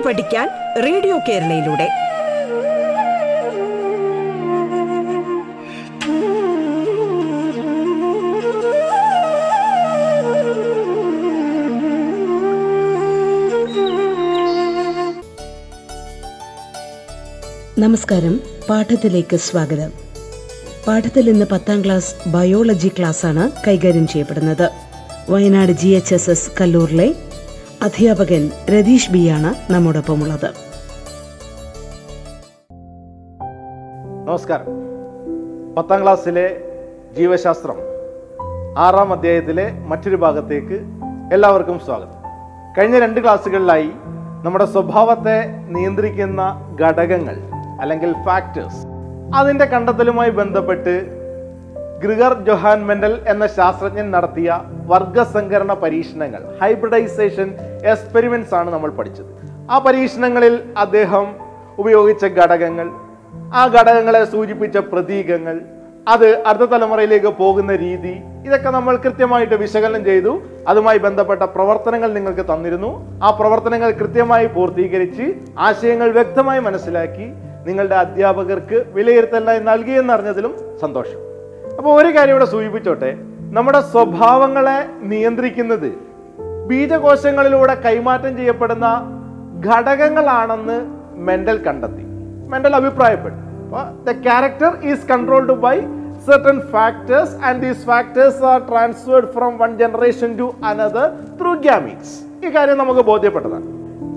കേട്ടു പഠിക്കാൻ റേഡിയോ കേരളയിലൂടെ. നമസ്കാരം. പാഠത്തിലേക്ക് സ്വാഗതം. പാഠത്തിൽ ഇന്ന് പത്താം ക്ലാസ് ബയോളജി ക്ലാസ് ആണ് കൈകാര്യം ചെയ്യപ്പെടുന്നത്. Wayanad G H S S കല്ലൂരിലെ അധ്യാപകൻ രതീഷ് ബി ആണ് നമ്മോടൊപ്പമുള്ളത്. നമസ്കാരം. പത്താം ക്ലാസ്സിലെ ജീവശാസ്ത്രം ആറാം അധ്യായത്തിലെ മറ്റൊരു ഭാഗത്തേക്ക് എല്ലാവർക്കും സ്വാഗതം. കഴിഞ്ഞ രണ്ട് ക്ലാസ്സുകളിലായി നമ്മുടെ സ്വഭാവത്തെ നിയന്ത്രിക്കുന്ന ഘടകങ്ങൾ അല്ലെങ്കിൽ ഫാക്ടേഴ്സ് അതിന്റെ കണ്ടെത്തലുമായി ബന്ധപ്പെട്ട് ഗ്രിഗർ ജൊഹാൻ മെൻഡൽ എന്ന ശാസ്ത്രജ്ഞൻ നടത്തിയ വർഗസങ്കരണ പരീക്ഷണങ്ങൾ ഹൈബ്രിഡൈസേഷൻ എക്സ്പെരിമെന്റ്സ് ആണ് നമ്മൾ പഠിച്ചത്. ആ പരീക്ഷണങ്ങളിൽ അദ്ദേഹം ഉപയോഗിച്ച ഘടകങ്ങൾ ആ ഘടകങ്ങളെ സൂചിപ്പിച്ച പ്രതീകങ്ങൾ അത് അടുത്ത തലമുറയിലേക്ക് പോകുന്ന രീതി ഇതൊക്കെ നമ്മൾ കൃത്യമായിട്ട് വിശകലനം ചെയ്തു. അതുമായി ബന്ധപ്പെട്ട പ്രവർത്തനങ്ങൾ നിങ്ങൾക്ക് തന്നിരുന്നു. ആ പ്രവർത്തനങ്ങൾ കൃത്യമായി പൂർത്തീകരിച്ച് ആശയങ്ങൾ വ്യക്തമായി മനസ്സിലാക്കി നിങ്ങളുടെ അധ്യാപകർക്ക് വിലയിരുത്തലായി നൽകിയെന്നറിഞ്ഞതിലും സന്തോഷം. അപ്പോൾ ഒരു കാര്യം ഇവിടെ സൂചിപ്പിച്ചോട്ടെ. നമ്മുടെ സ്വഭാവങ്ങളെ നിയന്ത്രിക്കുന്നത് ബീജകോശങ്ങളിലൂടെ കൈമാറ്റം ചെയ്യപ്പെടുന്ന ഘടകങ്ങളാണെന്ന് മെന്റൽ കണ്ടെത്തി. മെന്റൽ അഭിപ്രായപ്പെട്ടു. അപ്പോൾ the character is controlled by certain factors and these factors are transferred from one generation to another through gametes. ഈ കാര്യം നമുക്ക് ബോധ്യപ്പെട്ടതാണ്.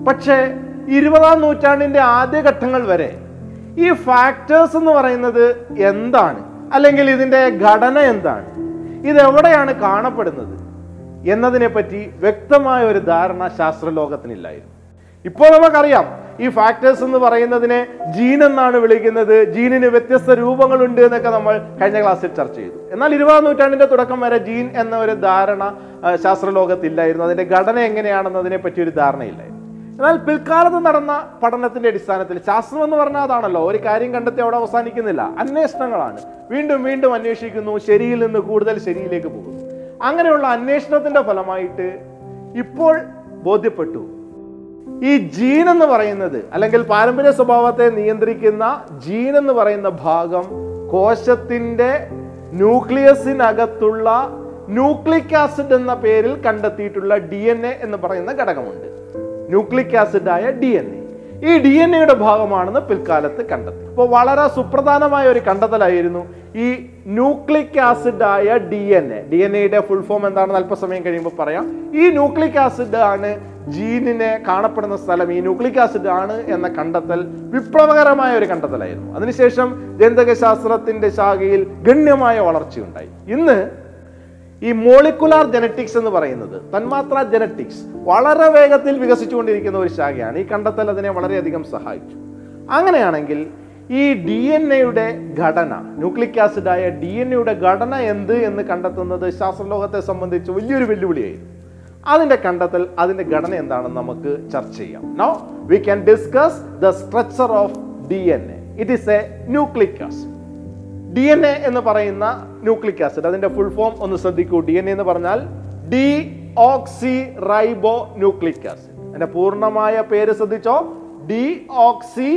പക്ഷേ ഇരുപതാം നൂറ്റാണ്ടിന്റെ ആദ്യ ഘട്ടങ്ങൾ വരെ ഈ ഫാക്ടേഴ്സ് എന്ന് പറയുന്നത് എന്താണ്? അല്ലെങ്കിൽ ഇതിന്റെ ഘടന എന്താണ്? ഇതെവിടെയാണ് കാണപ്പെടുന്നത്? എന്നതിനെ പറ്റി വ്യക്തമായ ഒരു ധാരണ ശാസ്ത്രലോകത്തിനില്ലായിരുന്നു. ഇപ്പോൾ നമുക്കറിയാം ഈ ഫാക്ടേഴ്സ് എന്ന് പറയുന്നതിനെ ജീൻ എന്നാണ് വിളിക്കുന്നത്. ജീനിന് വ്യത്യസ്ത രൂപങ്ങളുണ്ട് എന്നൊക്കെ നമ്മൾ കഴിഞ്ഞ ക്ലാസ്സിൽ ചർച്ച ചെയ്തു. എന്നാൽ ഇരുപതാം നൂറ്റാണ്ടിന്റെ തുടക്കം വരെ ജീൻ എന്ന ഒരു ധാരണ ശാസ്ത്രലോകത്തില്ലായിരുന്നു. അതിന്റെ ഘടന എങ്ങനെയാണെന്നതിനെ പറ്റി ഒരു ധാരണയില്ലായിരുന്നു. എന്നാൽ പിൽക്കാലത്ത് നടന്ന പഠനത്തിന്റെ അടിസ്ഥാനത്തിൽ ശാസ്ത്രം എന്ന് പറഞ്ഞാൽ അതാണല്ലോ ഒരു കാര്യം കണ്ടെത്തി അവിടെ അവസാനിക്കുന്നില്ല. അന്വേഷണങ്ങളാണ്. വീണ്ടും വീണ്ടും അന്വേഷിക്കുന്നു ശരിയിൽ നിന്ന് കൂടുതൽ ശരിയിലേക്ക് പോകുന്നു. അങ്ങനെയുള്ള അന്വേഷണത്തിന്റെ ഫലമായിട്ട് ഇപ്പോൾ ബോധ്യപ്പെട്ടു. ഈ ജീൻ എന്ന് പറയുന്നത് അല്ലെങ്കിൽ പാരമ്പര്യ സ്വഭാവത്തെ നിയന്ത്രിക്കുന്ന ജീൻ എന്ന് പറയുന്ന ഭാഗം കോശത്തിന്റെ ന്യൂക്ലിയസിനകത്തുള്ള ന്യൂക്ലിക് ആസിഡ് എന്ന പേരിൽ കണ്ടെത്തിയിട്ടുള്ള ഡി എന്ന് പറയുന്ന ഘടകമുണ്ട്. ന്യൂക്ലിക് ആസിഡ് ആയ ഡി എൻ എ. ഈ ഡി എൻ എയുടെ ഭാഗമാണെന്ന് പിൽക്കാലത്ത് കണ്ടെത്തി. അപ്പോൾ വളരെ സുപ്രധാനമായ ഒരു കണ്ടെത്തലായിരുന്നു ഈ ന്യൂക്ലിക് ആസിഡ് ആയ D N A. D N എയുടെ ഫുൾ ഫോം എന്താണെന്ന് അല്പസമയം കഴിയുമ്പോൾ പറയാം. ഈ ന്യൂക്ലിക് ആസിഡ് ആണ് ജീനിനെ കാണപ്പെടുന്ന സ്ഥലം. ഈ ന്യൂക്ലിക് ആസിഡ് ആണ് എന്ന കണ്ടെത്തൽ വിപ്ലവകരമായ ഒരു കണ്ടെത്തലായിരുന്നു. അതിനുശേഷം ജനിതകശാസ്ത്രത്തിന്റെ ശാഖയിൽ ഗണ്യമായ വളർച്ചയുണ്ടായി. ഇന്ന് ഈ മോളിക്കുലാർ ജനറ്റിക്സ് എന്ന് പറയുന്നത് തന്മാത്ര ജനറ്റിക്സ് വളരെ വേഗത്തിൽ വികസിച്ചുകൊണ്ടിരിക്കുന്ന ഒരു ശാഖയാണ്. ഈ കണ്ടെത്തൽ അതിനെ വളരെയധികം സഹായിച്ചു. അങ്ങനെയാണെങ്കിൽ ഈ ഡി എൻ എയുടെ ഘടന ന്യൂക്ലിക് ആസിഡായ ഡി എൻ എയുടെ ഘടന എന്ത് എന്ന് കണ്ടെത്തുന്നത് ശാസ്ത്രലോകത്തെ സംബന്ധിച്ച് വലിയൊരു വെല്ലുവിളിയായിരുന്നു. അതിന്റെ കണ്ടെത്തൽ അതിന്റെ ഘടന എന്താണെന്ന് നമുക്ക് ചർച്ച ചെയ്യാം. Now we can discuss the structure of D N A it is a nucleic acid D N A എന്ന് പറയുന്ന ന്യൂക്ലിക് ആസിഡ് അതിന്റെ ഫുൾ ഫോം ഒന്ന് ശ്രദ്ധിക്കൂ. ഡി എൻ എ എന്ന് പറഞ്ഞാൽ ഡി ഓക്സി റൈബോ ന്യൂക്ലിക് ആസിഡ് അതിന്റെ പൂർണമായ പേര് ശ്രദ്ധിച്ചോ? ഡി ഓക്സി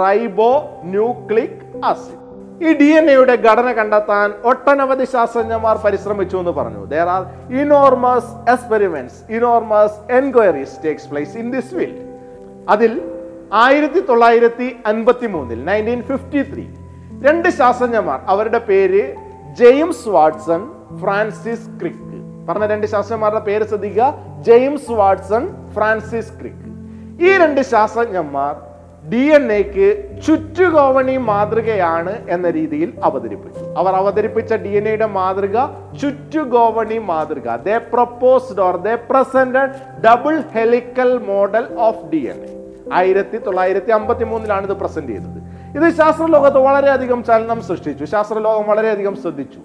റൈബോ ന്യൂക്ലിക് ആസിഡ് ഈ ഡി എൻ എയുടെ ഘടന കണ്ടെത്താൻ ഒട്ടനവധി ശാസ്ത്രജ്ഞന്മാർ പരിശ്രമിച്ചു എന്ന് പറഞ്ഞു. There are enormous experiments enormous enquiries takes place in this field അതിൽ ആയിരത്തി തൊള്ളായിരത്തി അൻപത്തി മൂന്നിൽ നയന്റീൻ ഫിഫ്റ്റി ത്രീ രണ്ട് ശാസ്ത്രജ്ഞന്മാർ അവരുടെ പേര് ജെയിംസ് വാട്സൺ ഫ്രാൻസിസ് ക്രിക്ക്. പറഞ്ഞ രണ്ട് ശാസ്ത്രജ്ഞന്മാരുടെ പേര് ശ്രദ്ധിക്കുക. James Watson Francis Crick. ഈ രണ്ട് ശാസ്ത്രജ്ഞന്മാർ ഡി എൻ എക്ക് ചുറ്റുകോവണി മാതൃകയാണ് എന്ന രീതിയിൽ അവതരിപ്പിച്ചു. അവർ അവതരിപ്പിച്ച ഡി എൻ എയുടെ മാതൃക ചുറ്റുകോവണി മാതൃക. They proposed or they presented double helical model of D N A ആയിരത്തി തൊള്ളായിരത്തി അമ്പത്തി മൂന്നിലാണ് ഇത് പ്രസന്റ് ചെയ്തത്. ഇത് ശാസ്ത്രലോകത്ത് വളരെയധികം ചലനം സൃഷ്ടിച്ചു. ശാസ്ത്രലോകം വളരെയധികം ശ്രദ്ധിച്ചു.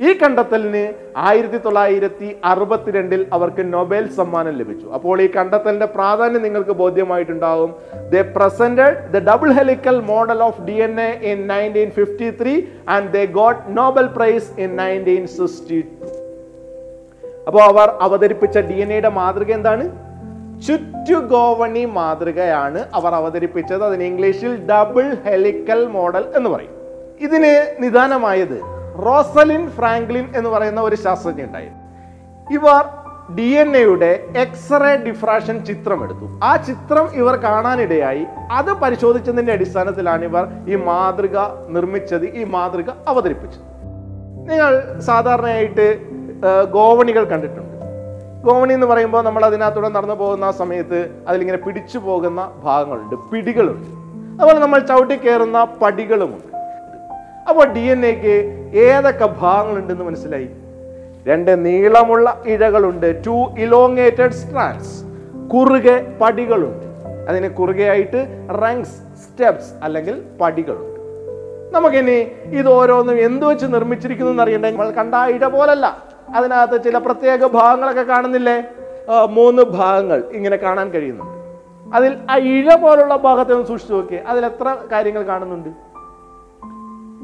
ഈ കണ്ടെത്തലിന് ആയിരത്തി തൊള്ളായിരത്തി അറുപത്തിരണ്ടിൽ അവർക്ക് നൊബേൽ സമ്മാനം ലഭിച്ചു. അപ്പോൾ ഈ കണ്ടെത്തലിന്റെ പ്രാധാന്യം നിങ്ങൾക്ക് ബോധ്യമായിട്ടുണ്ടാകും they presented the double helical model of D N A in nineteen fifty three and they got Nobel prize in nineteen sixty two അപ്പോൾ അവർ അവതരിപ്പിച്ച ഡി എൻ എയുടെ മാതൃക എന്താണ്? ചുറ്റുഗോവണി മാതൃകയാണ് അവർ അവതരിപ്പിച്ചത്. അതിന് ഇംഗ്ലീഷിൽ ഡബിൾ ഹെലിക്കൽ മോഡൽ എന്ന് പറയും. ഇതിന് നിദാനമായത് റോസലിൻ ഫ്രാങ്ക്ലിൻ എന്ന് പറയുന്ന ഒരു ശാസ്ത്രജ്ഞ ഉണ്ടായിരുന്നു. ഇവർ ഡി എൻ എയുടെ എക്സ്റേ ഡിഫ്രാക്ഷൻ ചിത്രം എടുത്തു. ആ ചിത്രം ഇവർ കാണാനിടയായി. അത് പരിശോധിച്ചതിന്റെ അടിസ്ഥാനത്തിലാണ് ഇവർ ഈ മാതൃക നിർമ്മിച്ചത് ഈ മാതൃക അവതരിപ്പിച്ചത്. നിങ്ങൾ സാധാരണയായിട്ട് ഗോവണികൾ കണ്ടിട്ടുണ്ട്. ഗോവണി എന്ന് പറയുമ്പോൾ നമ്മൾ അതിനകത്തൂടെ നടന്നു പോകുന്ന സമയത്ത് അതിലിങ്ങനെ പിടിച്ചു പോകുന്ന ഭാഗങ്ങളുണ്ട് പിടികളുണ്ട്. അതുപോലെ നമ്മൾ ചവിട്ടി കയറുന്ന പടികളുമുണ്ട്. അപ്പോൾ ഡി എൻ എക്ക് ഏതൊക്കെ ഭാഗങ്ങളുണ്ടെന്ന് മനസ്സിലായി? രണ്ട് നീളമുള്ള ഇഴകളുണ്ട് ടു ഇലോങ്ങേറ്റഡ് സ്ട്രാൻഡ്സ് കുറുകെ പടികളുണ്ട്. അതിന് കുറുകെയായിട്ട് റങ്സ് സ്റ്റെപ്സ് അല്ലെങ്കിൽ പടികളുണ്ട്. നമുക്കിനി ഇത് ഓരോന്നും എന്ത് വെച്ച് നിർമ്മിച്ചിരിക്കുന്നു എന്ന് അറിയണ്ടേ? നമ്മൾ കണ്ട ഇഴ പോലല്ല. അതിനകത്ത് ചില പ്രത്യേക ഭാഗങ്ങളൊക്കെ കാണുന്നില്ലേ? മൂന്ന് ഭാഗങ്ങൾ ഇങ്ങനെ കാണാൻ കഴിയുന്നുണ്ട്. അതിൽ ആ ഇഴ പോലുള്ള ഭാഗത്തെ ഒന്ന് സൂക്ഷിച്ചു നോക്കിയേ. അതിൽ എത്ര കാര്യങ്ങൾ കാണുന്നുണ്ട്?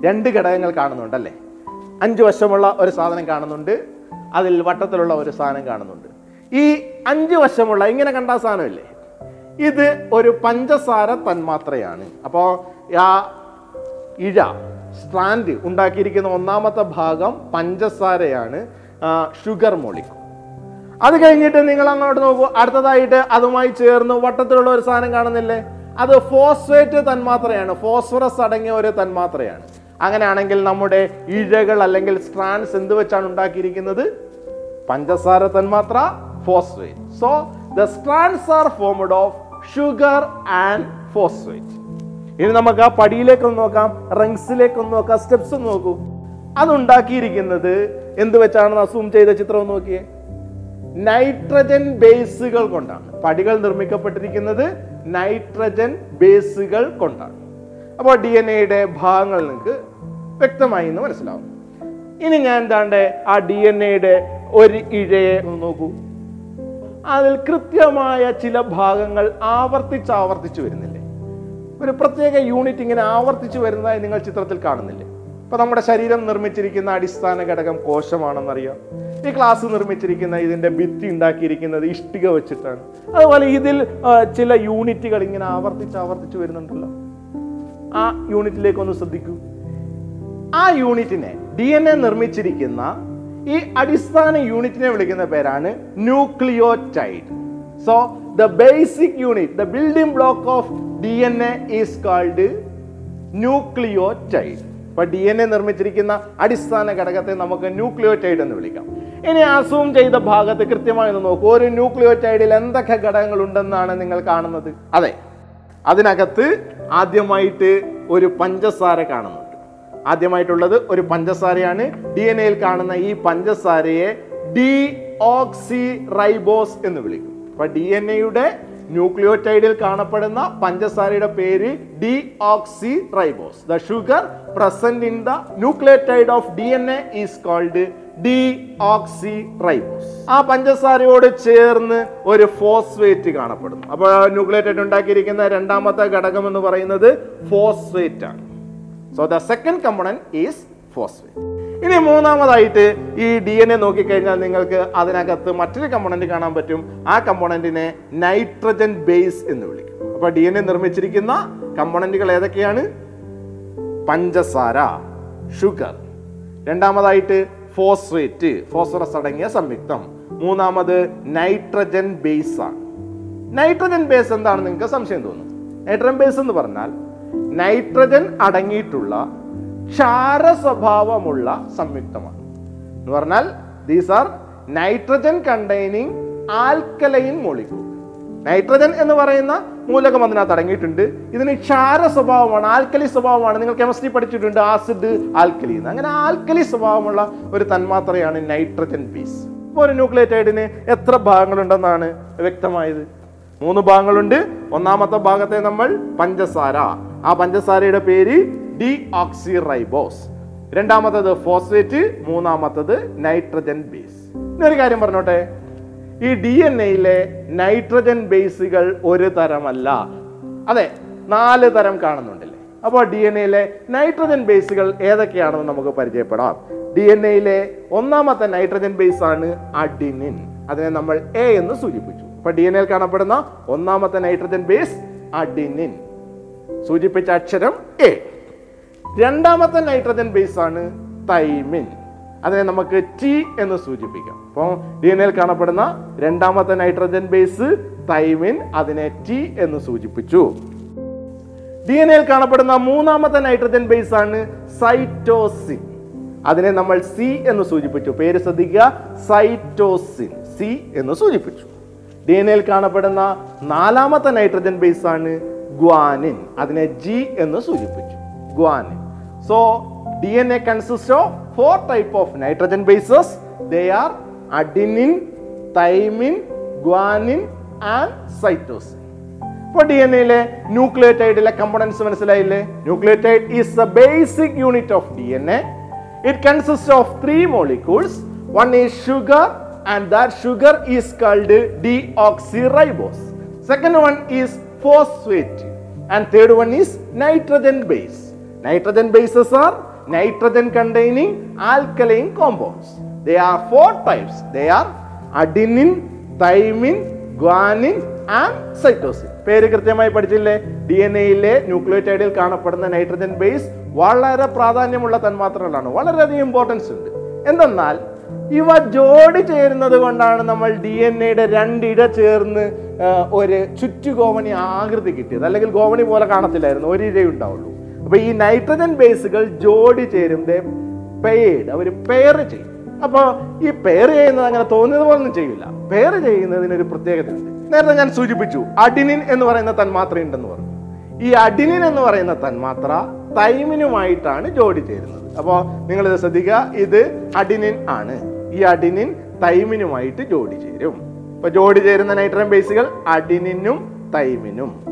രണ്ട് ഘടകങ്ങൾ കാണുന്നുണ്ടല്ലേ? അഞ്ച് വശമുള്ള ഒരു സാധനം കാണുന്നുണ്ട്. അതിൽ വട്ടത്തിലുള്ള ഒരു സാധനം കാണുന്നുണ്ട്. ഈ അഞ്ച് വശമുള്ള ഇങ്ങനെ കണ്ട സാധനമില്ലേ? ഇത് ഒരു പഞ്ചസാര തന്മാത്രയാണ്. അപ്പോൾ ആ ഇഴ സ്ട്രാൻഡ് ഉണ്ടാക്കിയിരിക്കുന്ന ഒന്നാമത്തെ ഭാഗം പഞ്ചസാരയാണ്. ഷുഗർ മോളിക്കൂൾ അത് കഴിഞ്ഞിട്ട് നിങ്ങൾ അങ്ങോട്ട് നോക്കൂ അടുത്തതായിട്ട് അതുമായി ചേർന്ന് വട്ടത്തിലുള്ള ഒരു സാധനം കാണുന്നില്ലേ? അത് ഫോസ്ഫേറ്റ് തന്മാത്രയാണ്. ഫോസ്ഫറസ് അടങ്ങിയ ഒരു തന്മാത്രയാണ്. അങ്ങനെയാണെങ്കിൽ നമ്മുടെ ഇഴകൾ അല്ലെങ്കിൽ സ്ട്രാൻസ് എന്ത് വെച്ചാണ് ഉണ്ടാക്കിയിരിക്കുന്നത്? പഞ്ചസാര തന്മാത്ര phosphate so the strands are formed of sugar and phosphate ഇനി നമുക്ക് ആ പടിയിലേക്കൊന്ന് നോക്കാം റിങ്സിലേക്കൊന്ന് നോക്കാം സ്റ്റെപ്സ് നോക്കൂ. അതുണ്ടാക്കിയിരിക്കുന്നത് എന്ത് വെച്ചാണ് അസൂം ചെയ്ത ചിത്രം നോക്കിയേ. നൈട്രജൻ ബേസുകൾ കൊണ്ടാണ്. പടികൾ നിർമ്മിക്കപ്പെട്ടിരിക്കുന്നത് നൈട്രജൻ ബേസുകൾ കൊണ്ടാണ്. അപ്പോൾ ഡി എൻ എയുടെ ഭാഗങ്ങൾ നിങ്ങൾക്ക് വ്യക്തമായി എന്ന് മനസ്സിലാവും. ഇനി ഞാൻ എന്താണ്ട് ആ ഡി എൻ എയുടെ ഒരു ഇഴയെ നോക്കൂ. അതിൽ കൃത്യമായ ചില ഭാഗങ്ങൾ ആവർത്തിച്ച് ആവർത്തിച്ച് വരുന്നില്ലേ? ഒരു പ്രത്യേക യൂണിറ്റ് ഇങ്ങനെ ആവർത്തിച്ചു വരുന്നതായി നിങ്ങൾ ചിത്രത്തിൽ കാണുന്നില്ലേ? ഇപ്പൊ നമ്മുടെ ശരീരം നിർമ്മിച്ചിരിക്കുന്ന അടിസ്ഥാന ഘടകം കോശമാണെന്നറിയാം. ഈ ക്ലാസ് നിർമ്മിച്ചിരിക്കുന്ന ഇതിന്റെ ഭിത്തി ഉണ്ടാക്കിയിരിക്കുന്നത് ഇഷ്ടിക വെച്ചിട്ടാണ്. അതുപോലെ ഇതിൽ ചില യൂണിറ്റുകൾ ഇങ്ങനെ ആവർത്തിച്ച് ആവർത്തിച്ച് വരുന്നുണ്ടല്ലോ. ആ യൂണിറ്റിലേക്ക് ഒന്ന് ശ്രദ്ധിക്കൂ. ആ യൂണിറ്റിനെ ഡി എൻ എ നിർമ്മിച്ചിരിക്കുന്ന ഈ അടിസ്ഥാന യൂണിറ്റിനെ വിളിക്കുന്ന പേരാണ് nucleotide. So the basic unit the building block of D N A is called nucleotide. ഇപ്പൊ ഡി എൻ എ നിർമ്മിച്ചിരിക്കുന്ന അടിസ്ഥാന ഘടകത്തെ നമുക്ക് ന്യൂക്ലിയോറ്റൈഡ് എന്ന് വിളിക്കാം. ഇനി അസൂം ചെയ്ത ഭാഗത്ത് കൃത്യമായി നോക്കൂ. ഒരു ന്യൂക്ലിയോറ്റൈഡിൽ എന്തൊക്കെ ഘടകങ്ങൾ ഉണ്ടെന്നാണ് നിങ്ങൾ കാണുന്നത്? അതെ അതിനകത്ത് ആദ്യമായിട്ട് ഒരു പഞ്ചസാര കാണുന്നുണ്ട്. ആദ്യമായിട്ടുള്ളത് ഒരു പഞ്ചസാരയാണ്. ഡി എൻ എയിൽ കാണുന്ന ഈ പഞ്ചസാരയെ ഡി ഓക്സി റൈബോസ് എന്ന് വിളിക്കും. അപ്പൊ ഡി എൻ എയുടെ ന്യൂക്ലിയോടൈഡിൽ കാണപ്പെടുന്ന പഞ്ചസാരയുടെ പേര് deoxyribose the sugar present in the nucleotide of D N A is called deoxyribose ആ പഞ്ചസാരയോട് ചേർന്ന് ഒരു ഫോസ്ഫേറ്റ് കാണപ്പെടുന്നു. അപ്പോൾ ന്യൂക്ലിയോടൈഡ് ഉണ്ടാക്കിയിരിക്കുന്ന രണ്ടാമത്തെ ഘടകം എന്ന് പറയുന്നത് ഫോസ്ഫേറ്റ് ആണ് so the second component is phosphate ഇനി മൂന്നാമതായിട്ട് ഈ ഡി എൻ എ നോക്കിക്കഴിഞ്ഞാൽ നിങ്ങൾക്ക് അതിനകത്ത് മറ്റൊരു കമ്പോണന്റ് കാണാൻ പറ്റും. ആ കമ്പോണന്റിനെ നൈട്രജൻ ബേസ് എന്ന് വിളിക്കും. അപ്പോൾ ഡി എൻ എ നിർമ്മിച്ചിരിക്കുന്ന കമ്പോണന്റുകൾ ഏതൊക്കെയാണ്? പഞ്ചസാര ഷുഗർ രണ്ടാമതായിട്ട് ഫോസ്ഫേറ്റ് ഫോസ്ഫറസ് അടങ്ങിയ സംയുക്തം. മൂന്നാമത് നൈട്രജൻ ബേസ് ആണ്. നൈട്രജൻ ബേസ് എന്താണെന്ന് നിങ്ങൾക്ക് സംശയം തോന്നുന്നു? നൈട്രജൻ ബേസ് എന്ന് പറഞ്ഞാൽ നൈട്രജൻ അടങ്ങിയിട്ടുള്ള ക്ഷാര സ്വഭാവമുള്ള സംയുക്തമാണ്. എന്ന് പറഞ്ഞാൽ these are nitrogen containing alkaline molecule nitrogen എന്ന് പറയുന്ന മൂലകം അതിനകത്ത് അടങ്ങിയിട്ടുണ്ട്. ഇതിന് ക്ഷാര സ്വഭാവമാണ് ആൽക്കലി സ്വഭാവമാണ്. നിങ്ങൾ കെമിസ്ട്രി പഠിച്ചിട്ടുണ്ട്. ആസിഡ് ആൽക്കലി എന്ന്. അങ്ങനെ ആൽക്കലി സ്വഭാവമുള്ള ഒരു തന്മാത്രയാണ് നൈട്രജൻ ബേസ് ഇപ്പോൾ ഒരു ന്യൂക്ലിയേറ്റൈഡിന് എത്ര ഭാഗങ്ങളുണ്ടെന്നാണ് വ്യക്തമായത്? മൂന്ന് ഭാഗങ്ങളുണ്ട്. ഒന്നാമത്തെ ഭാഗത്തെ നമ്മൾ പഞ്ചസാര. ആ പഞ്ചസാരയുടെ പേര് ഡി ഓക്സി റൈബോസ് രണ്ടാമത്തത് ഫോസ്ഫേറ്റ് മൂന്നാമത്തത് നൈട്രജൻ ബേസ്. ഒരു കാര്യം പറഞ്ഞോട്ടെ. ഈ ഡി എൻ എയിലെ നൈട്രജൻ ബേസുകൾ ഒരു തരമല്ല. അതെ നാല് തരം കാണുന്നുണ്ടല്ലേ. അപ്പോൾ ഡി എൻ എയിലെ നൈട്രജൻ ബേസുകൾ ഏതൊക്കെയാണെന്ന് നമുക്ക് പരിചയപ്പെടാം. ഡി എൻ എയിലെ ഒന്നാമത്തെ നൈട്രജൻ ബേസ് ആണ് അഡിനിൻ. അതിനെ നമ്മൾ എ എന്ന് സൂചിപ്പിച്ചു. അപ്പോൾ ഡി എൻ എയിൽ കാണപ്പെടുന്ന ഒന്നാമത്തെ നൈട്രജൻ ബേസ് അഡിനിൻ. സൂചിപ്പിച്ച അക്ഷരം എ. രണ്ടാമത്തെ നൈട്രജൻ ബേസ് ആണ് തൈമിൻ അതിനെ നമുക്ക് ടി എന്ന് സൂചിപ്പിക്കാം. അപ്പോൾ ഡി എൻ എൽ കാണപ്പെടുന്ന രണ്ടാമത്തെ നൈട്രജൻ ബേസ് തൈമിൻ അതിനെ ടി എന്ന് സൂചിപ്പിച്ചു. ഡി എൻ എൽ കാണപ്പെടുന്ന മൂന്നാമത്തെ നൈട്രജൻ ബേസ് ആണ് സൈറ്റോസിൻ അതിനെ നമ്മൾ സി എന്ന് സൂചിപ്പിച്ചു. പേര് ശ്രദ്ധിക്കുക. സൈറ്റോസിൻ സി എന്ന് സൂചിപ്പിച്ചു. ഡി എൻ എൽ കാണപ്പെടുന്ന നാലാമത്തെ നൈട്രജൻ ബേസ് ആണ് ഗ്വാനിൻ അതിനെ ജി എന്ന് സൂചിപ്പിച്ചു. Guanine N A consist of four type of nitrogen bases they are adenine thymine guanine and cytosine ഇപ്പോൾ ഡി എൻ എയിലെ ന്യൂക്ലിയോടൈഡിലെ കമ്പോണൻസ് മനസ്സിലായില്ലേ? Nucleotide is a basic unit of D N A it consist of three molecules one is sugar and that sugar is called deoxyribose second one is phosphate and third one is nitrogen base nitrogen bases are nitrogen containing alkaline compounds. They are four types. They are adenine thymine guanine and cytosine പേര് കൃത്യമായി പഠിച്ചില്ലേ? D N എയിലെ ന്യൂക്ലിയോടൈഡിൽ കാണപ്പെടുന്ന nitrogen base വളരെ പ്രാധാന്യമുള്ള തന്മാത്രകളാണ്. വളരെയധികം importance ഉണ്ട്. എന്തെന്നാൽ ഇവ ജോഡി ചേരുന്നത് കൊണ്ടാണ് നമ്മൾ ഡി എൻ എയുടെ രണ്ടിട ചേർന്ന് ഒരു ചുറ്റുകോവണി ആകൃതി കിട്ടിയത്. അല്ലെങ്കിൽ ഗോവണി പോലെ കാണത്തില്ലായിരുന്നു. ഒരു ഇഴേ ഉണ്ടാവുള്ളൂ അപ്പൊ ഈ നൈട്രജൻ ബേസുകൾ ജോഡി ചേരും പെയ്ഡ് അവർ പെയർ ചെയ്യും. അപ്പോൾ ഈ പെയർ ചെയ്യുന്നത് അങ്ങനെ തോന്നിയത് പോലൊന്നും ചെയ്യില്ല. പെയർ ചെയ്യുന്നതിന് ചെയ്യുന്നതിനൊരു പ്രത്യേകതയുണ്ട്. നേരത്തെ ഞാൻ സൂചിപ്പിച്ചു അഡിനിൻ എന്ന് പറയുന്ന തന്മാത്ര ഉണ്ടെന്ന് പറഞ്ഞു. ഈ അഡിനിൻ എന്ന് പറയുന്ന തന്മാത്ര തൈമിനുമായിട്ടാണ് ജോഡി ചേരുന്നത്. അപ്പോൾ ഇത് ശ്രദ്ധിക്കുക ഇത് അഡിനിൻ ആണ്. ഈ അഡിനിൻ തൈമിനുമായിട്ട് ജോഡി ചേരും. അപ്പൊ ജോഡി ചേരുന്ന നൈട്രജൻ ബേസുകൾ അഡിനിനും തൈമിനും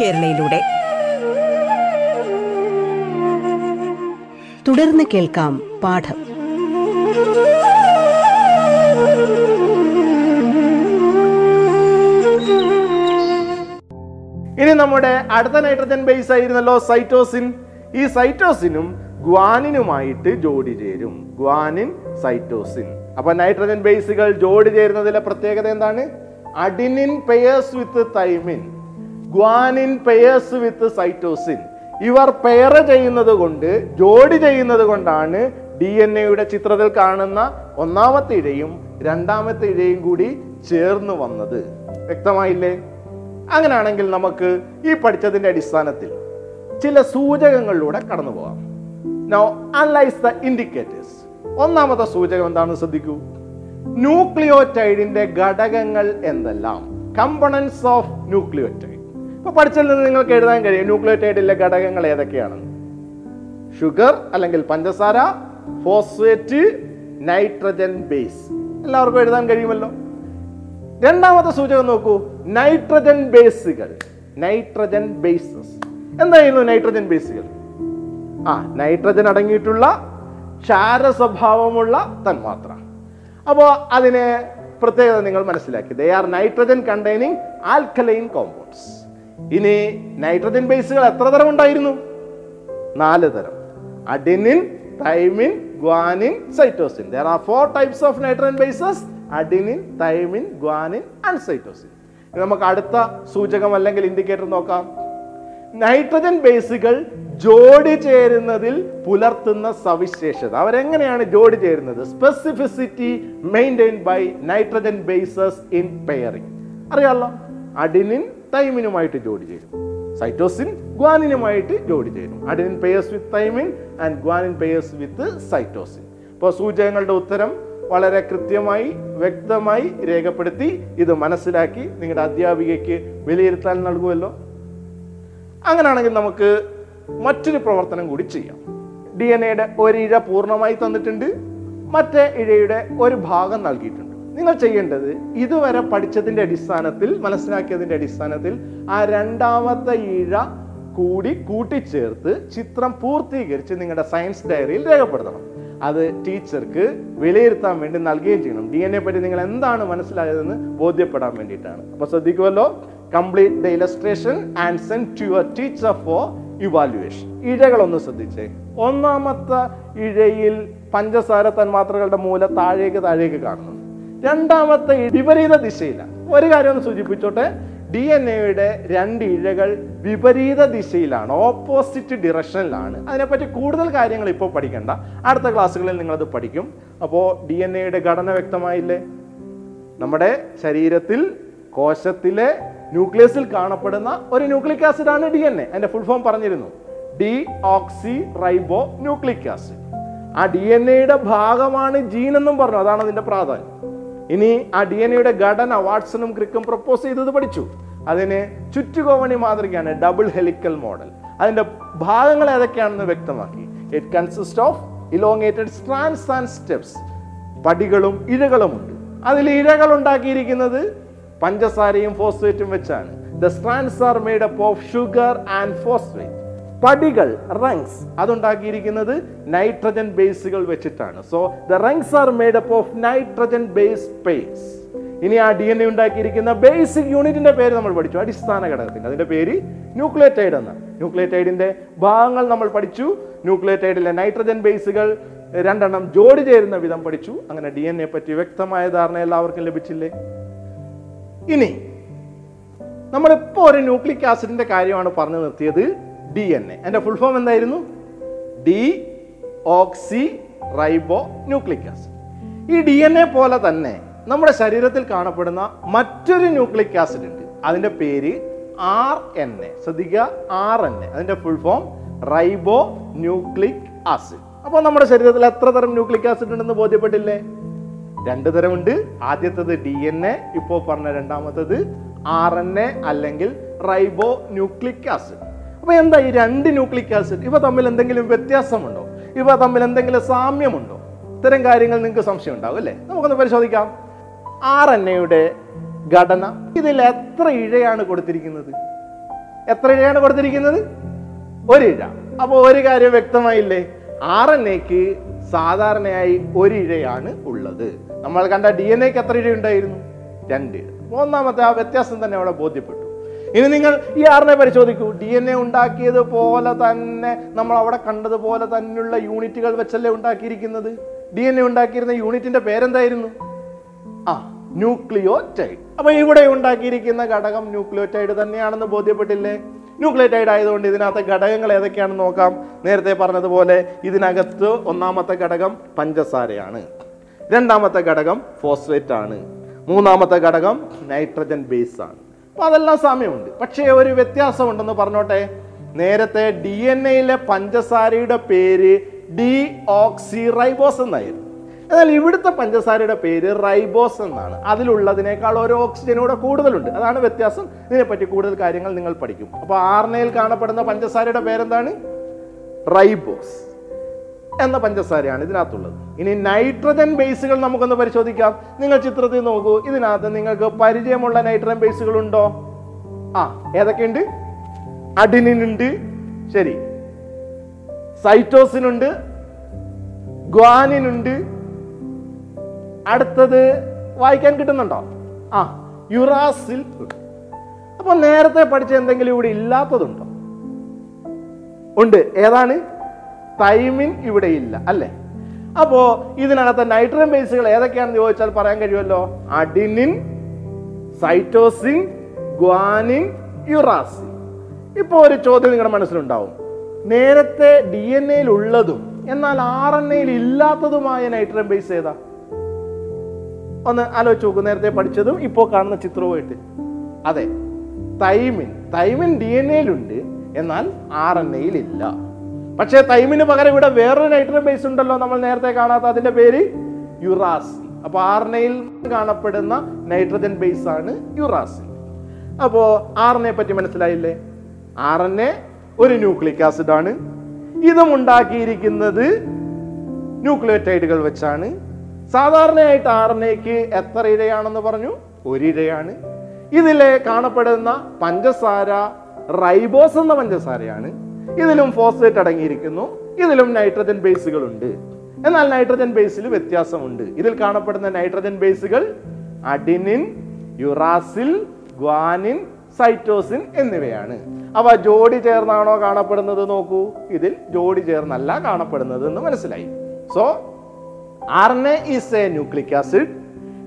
കേരളയിലൂടെ. തുടർന്ന് കേൾക്കാം പാഠം. ഇനി നമ്മുടെ അടുത്ത നൈട്രജൻ ബേസ് ആയിരുന്നല്ലോ സൈറ്റോസിൻ. ഈ സൈറ്റോസിനും ഗ്വാനിനുമായിട്ട് ജോഡി ചേരും. Guanine cytosine. അപ്പൊ നൈട്രജൻ ബേസുകൾ ജോഡി ചേരുന്നതിലെ പ്രത്യേകത എന്താണ്? Adenine pairs with thymine guanine pairs with cytosine ഇവർ പെയർ ചെയ്യുന്നത് കൊണ്ട് ജോഡി ചെയ്യുന്നത് കൊണ്ടാണ് ഡി എൻ എയുടെ ചിത്രത്തിൽ കാണുന്ന ഒന്നാമത്തെ ഇഴയും രണ്ടാമത്തെ ഇഴയും കൂടി ചേർന്ന് വന്നത്. വ്യക്തമായില്ലേ? അങ്ങനെയാണെങ്കിൽ നമുക്ക് ഈ പഠിച്ചതിന്റെ അടിസ്ഥാനത്തിൽ ചില സൂചകങ്ങളിലൂടെ കടന്നു പോകാം. നോ അനലൈസ് ദ ഇൻഡിക്കേറ്റേഴ്സ് ഒന്നാമത്തെ സൂചകം എന്താണെന്ന് ശ്രദ്ധിക്കൂ? ന്യൂക്ലിയോറ്റൈഡിന്റെ ഘടകങ്ങൾ എന്തെല്ലാം? കമ്പണൻസ് ഓഫ് ന്യൂക്ലിയോറ്റൈഡ് ഇപ്പൊ പഠിച്ചതിൽ നിന്ന് നിങ്ങൾക്ക് എഴുതാൻ കഴിയും. ന്യൂക്ലിയോറ്റൈഡിലെ ഘടകങ്ങൾ ഏതൊക്കെയാണെന്ന് ഷുഗർ അല്ലെങ്കിൽ പഞ്ചസാര ഫോസ്ഫേറ്റ് നൈട്രജൻ ബേസ്. എല്ലാവർക്കും എഴുതാൻ കഴിയുമല്ലോ? രണ്ടാമത്തെ സൂചകം നോക്കൂ. നൈട്രജൻ ബേസുകൾ. Nitrogen bases. എന്തായിരുന്നു നൈട്രജൻ ബേസുകൾ? ആ നൈട്രജൻ അടങ്ങിയിട്ടുള്ള ക്ഷാര സ്വഭാവമുള്ള തന്മാത്ര. അപ്പോൾ അതിനെ പ്രത്യേകത നിങ്ങൾ മനസ്സിലാക്കി. They are nitrogen containing alkaline compounds ഇനി നൈട്രജൻ ബേസുകൾ എത്ര തരം ഉണ്ടായിരുന്നു? നാല് തരം. Adenine thymine guanine cytosine there are four types of nitrogen bases adenine thymine guanine and cytosine നമുക്ക് അടുത്ത സൂചകം അല്ലെങ്കിൽ ഇൻഡിക്കേറ്റർ നോക്കാം. നൈട്രജൻ ബേസുകൾ ജോഡി ചേരുന്നതിൽ പുലർത്തുന്ന സവിശേഷത. അവരെങ്ങനെയാണ് ജോഡി ചേരുന്നത്? Specificity maintain by nitrogen bases in pairing അറിയാമല്ലോ അഡിനിൻ തൈമിനുമായിട്ട് ജോഡി ചേരും സൈറ്റോസിൻ ഗ്വാനിനുമായിട്ട് ജോഡി ചേരും adenine pairs with thymine and guanine pairs with cytosine അപ്പോൾ സൂചകങ്ങളുടെ ഉത്തരം വളരെ കൃത്യമായി വ്യക്തമായി രേഖപ്പെടുത്തി ഇത് മനസ്സിലാക്കി നിങ്ങളുടെ അധ്യാപികയ്ക്ക് വിലയിരുത്താൻ നൽകുമല്ലോ. അങ്ങനെയാണെങ്കിൽ നമുക്ക് മറ്റൊരു പ്രവർത്തനം കൂടി ചെയ്യാം. ഡി എൻ എയുടെ ഒരിഴ പൂർണമായി തന്നിട്ടുണ്ട്. മറ്റേ ഇഴയുടെ ഒരു ഭാഗം നൽകിയിട്ടുണ്ട്. നിങ്ങൾ ചെയ്യേണ്ടത് ഇതുവരെ പഠിച്ചതിന്റെ അടിസ്ഥാനത്തിൽ മനസ്സിലാക്കിയതിന്റെ അടിസ്ഥാനത്തിൽ ആ രണ്ടാമത്തെ ഇഴ കൂടി കൂട്ടിച്ചേർത്ത് ചിത്രം പൂർത്തീകരിച്ച് നിങ്ങളുടെ സയൻസ് ഡയറിയിൽ രേഖപ്പെടുത്തണം. അത് ടീച്ചർക്ക് വിലയിരുത്താൻ വേണ്ടി നൽകുകയും ചെയ്യണം. ഡി എൻ എ പറ്റി നിങ്ങൾ എന്താണ് മനസ്സിലായതെന്ന് ബോധ്യപ്പെടാൻ വേണ്ടിയിട്ടാണ്. അപ്പൊ ശ്രദ്ധിക്കുമല്ലോ complete the illustration and send to your teacher for evaluation ഇഴകളൊന്ന് ശ്രദ്ധിച്ചേ. ഒന്നാമത്തെ ഇഴയിൽ പഞ്ചസാര തന്മാത്രകളുടെ മൂല താഴേക്ക് താഴേക്ക് കാണുന്നു. രണ്ടാമത്തെ വിപരീത ദിശയിലാണ് ഒരു കാര്യം ഒന്ന് സൂചിപ്പിച്ചോട്ടെ. ഡി എൻ എയുടെ രണ്ട് ഇഴകൾ വിപരീത ദിശയിലാണ് ഓപ്പോസിറ്റ് ഡിറക്ഷനിലാണ് അതിനെപ്പറ്റി കൂടുതൽ കാര്യങ്ങൾ ഇപ്പോൾ പഠിക്കണ്ട. അടുത്ത ക്ലാസ്സുകളിൽ നിങ്ങളത് പഠിക്കും. അപ്പോൾ ഡി എൻ എയുടെ ഘടന വ്യക്തമായില്ലേ? നമ്മുടെ ശരീരത്തിൽ കോശത്തിലെ ന്യൂക്ലിയസിൽ കാണപ്പെടുന്ന ഒരു ന്യൂക്ലിക് ആസിഡ് ആണ് ഡി എൻ എ അതിന്റെ ഫുൾ ഫോം പറഞ്ഞിരുന്നു. Deoxyribonucleic acid. ആ ഡി എൻ എയുടെ ഭാഗമാണ് ജീൻ എന്നും പറഞ്ഞു. അതാണ് അതിന്റെ പ്രാധാന്യം. ഇനി ആ ഡി എൻ എയുടെ ഘടന വാട്സണും ക്രിക്കും പ്രപ്പോസ് ചെയ്തത് പഠിച്ചു. അതിന് ചുറ്റുകോവണി മാതൃകയാണ് ഡബിൾ ഹെലിക്കൽ മോഡൽ അതിന്റെ ഭാഗങ്ങൾ ഏതൊക്കെയാണെന്ന് വ്യക്തമാക്കി. It consist of elongated strands and steps പടികളും ഇഴകളും ഉണ്ട്. അതിൽ ഇഴകൾ ഉണ്ടാക്കിയിരിക്കുന്നത് പഞ്ചസാരയും ഫോസ്ഫേറ്റും വെച്ചാണ്. The strands are made up of sugar and phosphate പടികൾ റങ്സ് അതുണ്ടാക്കിയിരിക്കുന്നത് നൈട്രജൻ ബേസുകൾ വെച്ചിട്ടാണ്. So the rungs are made up of nitrogen base pairs ഇനി ആ ഡി എൻ എ ഉണ്ടാക്കിയിരിക്കുന്ന ബേസിക് യൂണിറ്റിന്റെ പേര് നമ്മൾ പഠിച്ചു. അടിസ്ഥാന ഘടകത്തിന്റെ. അതിന്റെ പേര് ന്യൂക്ലിയോറ്റൈഡ് എന്ന ന്യൂക്ലിയോറ്റൈഡിന്റെ ഭാഗങ്ങൾ നമ്മൾ പഠിച്ചു. ന്യൂക്ലിയോറ്റൈഡിലെ നൈട്രജൻ ബേസുകൾ രണ്ടെണ്ണം ജോഡി ചേരുന്ന വിധം പഠിച്ചു. അങ്ങനെ ഡി എൻ എ പറ്റി വ്യക്തമായ ധാരണ എല്ലാവർക്കും ലഭിച്ചില്ലേ? ഇനി നമ്മളിപ്പോൾ ഒരു ന്യൂക്ലിക് ആസിഡിന്റെ കാര്യമാണ് പറഞ്ഞു നിർത്തിയത്. ഡി എൻ എ എന്റെ ഫുൾ ഫോം എന്തായിരുന്നു? ഡി ഓക്സി റൈബോ ന്യൂക്ലിക് ആസിഡ് ഈ ഡി എൻ എ പോലെ തന്നെ നമ്മുടെ ശരീരത്തിൽ കാണപ്പെടുന്ന മറ്റൊരു ന്യൂക്ലിക് ആസിഡ് ഉണ്ട്. അതിന്റെ പേര് ആർ എൻ എ ശ്രദ്ധിക്കുക ആർ എൻ എ അതിന്റെ ഫുൾ ഫോം റൈബോ ന്യൂക്ലിക് ആസിഡ് അപ്പോൾ നമ്മുടെ ശരീരത്തിൽ എത്ര തരം ന്യൂക്ലിക് ആസിഡ് ഉണ്ടെന്ന് ബോധ്യപ്പെട്ടില്ലേ? രണ്ട് തരമുണ്ട്. ആദ്യത്തത് ഡി എൻ എ ഇപ്പോൾ പറഞ്ഞ രണ്ടാമത്തത് ആർ എൻ എ അല്ലെങ്കിൽ റൈബോ ന്യൂക്ലിക് ആസിഡ് അപ്പൊ എന്താ ഈ രണ്ട് ന്യൂക്ലിക് ആസിഡ്? ഇവ തമ്മിൽ എന്തെങ്കിലും വ്യത്യാസമുണ്ടോ? ഇവ തമ്മിൽ എന്തെങ്കിലും സാമ്യമുണ്ടോ? ഇത്തരം കാര്യങ്ങൾ നിങ്ങൾക്ക് സംശയം ഉണ്ടാവും അല്ലേ? നമുക്കൊന്ന് പരിശോധിക്കാം. ആർ എൻ എയുടെ ഘടന ഇതിൽ എത്ര ഇഴയാണ് കൊടുത്തിരിക്കുന്നത്? എത്ര ഇഴയാണ് കൊടുത്തിരിക്കുന്നത്? ഒരു ഇഴ. അപ്പോൾ ഒരു കാര്യം വ്യക്തമായില്ലേ? ആർ എൻ എക്ക് സാധാരണയായി ഒരു ഇഴയാണ് ഉള്ളത്. നമ്മൾ കണ്ട ഡി എൻ എക്ക് എത്ര ഇഴ ഉണ്ടായിരുന്നു രണ്ട് ഇഴ. ഒന്നാമത്തെ ആ വ്യത്യാസം തന്നെ അവിടെ ബോധ്യപ്പെട്ടു. ഇനി നിങ്ങൾ ഈ ആറിനെ പരിശോധിക്കൂ. ഡി എൻ എ ഉണ്ടാക്കിയത് പോലെ തന്നെ നമ്മൾ അവിടെ കണ്ടതുപോലെ തന്നെയുള്ള യൂണിറ്റുകൾ വെച്ചല്ലേ ഉണ്ടാക്കിയിരിക്കുന്നത്? ഡി എൻ എ ഉണ്ടാക്കിയിരുന്ന യൂണിറ്റിന്റെ പേരെന്തായിരുന്നു? ആ ന്യൂക്ലിയോറ്റൈഡ്. അപ്പൊ ഇവിടെ ഉണ്ടാക്കിയിരിക്കുന്ന ഘടകം ന്യൂക്ലിയോറ്റൈഡ് തന്നെയാണെന്ന് ബോധ്യപ്പെട്ടില്ലേ? ന്യൂക്ലിയോറ്റൈഡ് ആയതുകൊണ്ട് ഇതിനകത്തെ ഘടകങ്ങൾ ഏതൊക്കെയാണെന്ന് നോക്കാം. നേരത്തെ പറഞ്ഞതുപോലെ ഇതിനകത്ത് ഒന്നാമത്തെ ഘടകം പഞ്ചസാരയാണ്. രണ്ടാമത്തെ ഘടകം ഫോസ്ഫേറ്റ് ആണ് മൂന്നാമത്തെ ഘടകം നൈട്രജൻ ബേസ് ആണ് അപ്പൊ അതെല്ലാം സാമ്യമുണ്ട്. പക്ഷേ ഒരു വ്യത്യാസമുണ്ടെന്ന് പറഞ്ഞോട്ടെ നേരത്തെ ഡി എൻ എയിലെ പഞ്ചസാരയുടെ പേര് ഡി ഓക്സി റൈബോസ് എന്നായിരുന്നു. എന്നാൽ ഇവിടുത്തെ പഞ്ചസാരയുടെ പേര് റൈബോസ് എന്നാണ്. അതിലുള്ളതിനേക്കാൾ ഒരു ഓക്സിജൻ കൂടെ കൂടുതലുണ്ട്. അതാണ് വ്യത്യാസം. ഇതിനെപ്പറ്റി കൂടുതൽ കാര്യങ്ങൾ നിങ്ങൾ പഠിക്കും. അപ്പോൾ ആർണയിൽ കാണപ്പെടുന്ന പഞ്ചസാരയുടെ പേരെന്താണ്? റൈബോസ് എന്ന പഞ്ചസാരയാണ് ഇതിനകത്തുള്ളത്. ഇനി നൈട്രജൻ ബേസുകൾ നമുക്കൊന്ന് പരിശോധിക്കാം. നിങ്ങൾ ചിത്രത്തിൽ നോക്കൂ. ഇതിനകത്ത് നിങ്ങൾക്ക് പരിചയമുള്ള നൈട്രജൻ ബേസുകൾ ഉണ്ടോ? ആ ഏതൊക്കെയുണ്ട്? അഡിനിൻ ഉണ്ട് ശരി. സൈറ്റോസിൻ ഉണ്ട് ഗ്വാനിൻ ഉണ്ട് അടുത്തത് വായിക്കാൻ കിട്ടുന്നുണ്ടോ? ആ യുറാസിൽ. അപ്പൊ നേരത്തെ പഠിച്ച എന്തെങ്കിലും ഇവിടെ ഇല്ലാത്തതുണ്ടോ? ഉണ്ട്. ഏതാണ്? തൈമിൻ ഇവിടെ ഇല്ല. അല്ലേ? അപ്പോ ഇതിനകത്തെ നൈട്രജൻ ബേസുകൾ ഏതൊക്കെയാണെന്ന് ചോദിച്ചാൽ പറയാൻ കഴിയുമല്ലോ? അഡിനിൻ സൈറ്റോസിൻ ഗ്വാനിൻ യുറാസിൻ ഇപ്പൊ ഒരു ചോദ്യം നിങ്ങളുടെ മനസ്സിലുണ്ടാവും. നേരത്തെ ഡി എൻ എയിൽ ഉള്ളതും എന്നാൽ ആർ എൻ എയിൽ ഇല്ലാത്തതുമായ നൈട്രജൻ ബേസ് ഏതാ? ഒന്ന് ആലോചിച്ച് നോക്കൂ. നേരത്തെ പഠിച്ചതും ഇപ്പോൾ കാണുന്ന ചിത്രവുമായിട്ട് അതെ തൈമിൻ തൈമിൻ ഡി എൻ എയിലുണ്ട് എന്നാൽ ആർ എൻ എയിൽ ഇല്ല. പക്ഷേ തൈമിന് പകരം ഇവിടെ വേറൊരു നൈട്രജൻ ബേസ് ഉണ്ടല്ലോ നമ്മൾ നേരത്തെ കാണാത്ത അതിന്റെ പേര് യുറാസി അപ്പൊ ആർനയിൽ കാണപ്പെടുന്ന നൈട്രജൻ ബേസ് ആണ് യുറാസി അപ്പോ ആർ പറ്റി മനസ്സിലായില്ലേ? ആർ എൻ എ ഒരു ന്യൂക്ലിക് ആസിഡ് ആണ്. ഇതും ഉണ്ടാക്കിയിരിക്കുന്നത് ന്യൂക്ലിയോറ്റൈഡുകൾ വെച്ചാണ്. സാധാരണയായിട്ട് ആർ എൻ എക്ക് എത്ര ഇരയാണെന്ന് പറഞ്ഞു? ഒരു ഇരയാണ്. ഇതിലെ കാണപ്പെടുന്ന പഞ്ചസാര റൈബോസ് എന്ന പഞ്ചസാരയാണ്. ഇതിലും ഫോസ്ഫേറ്റ് അടങ്ങിയിരിക്കുന്നു. ഇതിലും നൈട്രജൻ ബേസുകളുണ്ട് എന്നാൽ നൈട്രജൻ ബേസിൽ വ്യത്യാസമുണ്ട്. ഇതിൽ കാണപ്പെടുന്ന നൈട്രജൻ ബേസുകൾ അഡിനിൻ യുറാസിൽ ഗ്വാനിൻ സൈറ്റോസിൻ എന്നിവയാണ്. അവ ജോഡി ചേർന്നാണോ കാണപ്പെടുന്നത് നോക്കൂ. ഇതിൽ ജോഡി ചേർന്നല്ല കാണപ്പെടുന്നത് എന്ന് മനസ്സിലായി. So RNA is a nucleic acid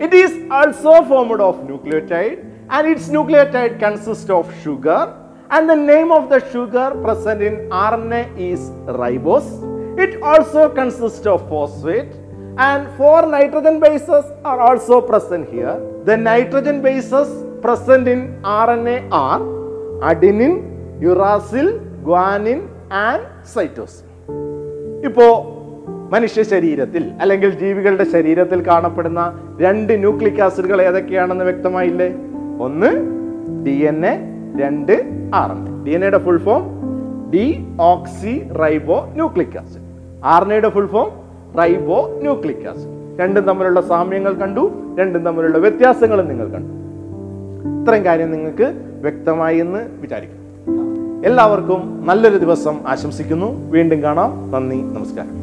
it is also formed of nucleotide and its nucleotide consist of sugar and the name of the sugar present in RNA is ribose. It also consists of phosphate and four nitrogen bases are also present here. The nitrogen bases present in RNA are adenine, uracil, guanine and cytosine. ഇപ്പോ മനുഷ്യ ശരീരത്തിൽ അല്ലെങ്കിൽ ജീവികളുടെ ശരീരത്തിൽ കാണപ്പെടുന്ന രണ്ട് nucleic ആസിഡുകൾ ഏതൊക്കെയാണെന്ന് വ്യക്തമായില്ലേ ഒന്ന് ഡി എൻ എ രണ്ട് R N A D N എയുടെ full form deoxyribonucleic acid R N എയുടെ ഫുൾ ഫോം റൈബോ ന്യൂക്ലിക് ആസിഡ് രണ്ടും തമ്മിലുള്ള സാമ്യങ്ങൾ കണ്ടു രണ്ടും തമ്മിലുള്ള വ്യത്യാസങ്ങളും നിങ്ങൾ കണ്ടു. ഇത്രയും കാര്യം നിങ്ങൾക്ക് വ്യക്തമായി എന്ന് വിചാരിക്കുന്നു. എല്ലാവർക്കും നല്ലൊരു ദിവസം ആശംസിക്കുന്നു. വീണ്ടും കാണാം. നന്ദി നമസ്കാരം.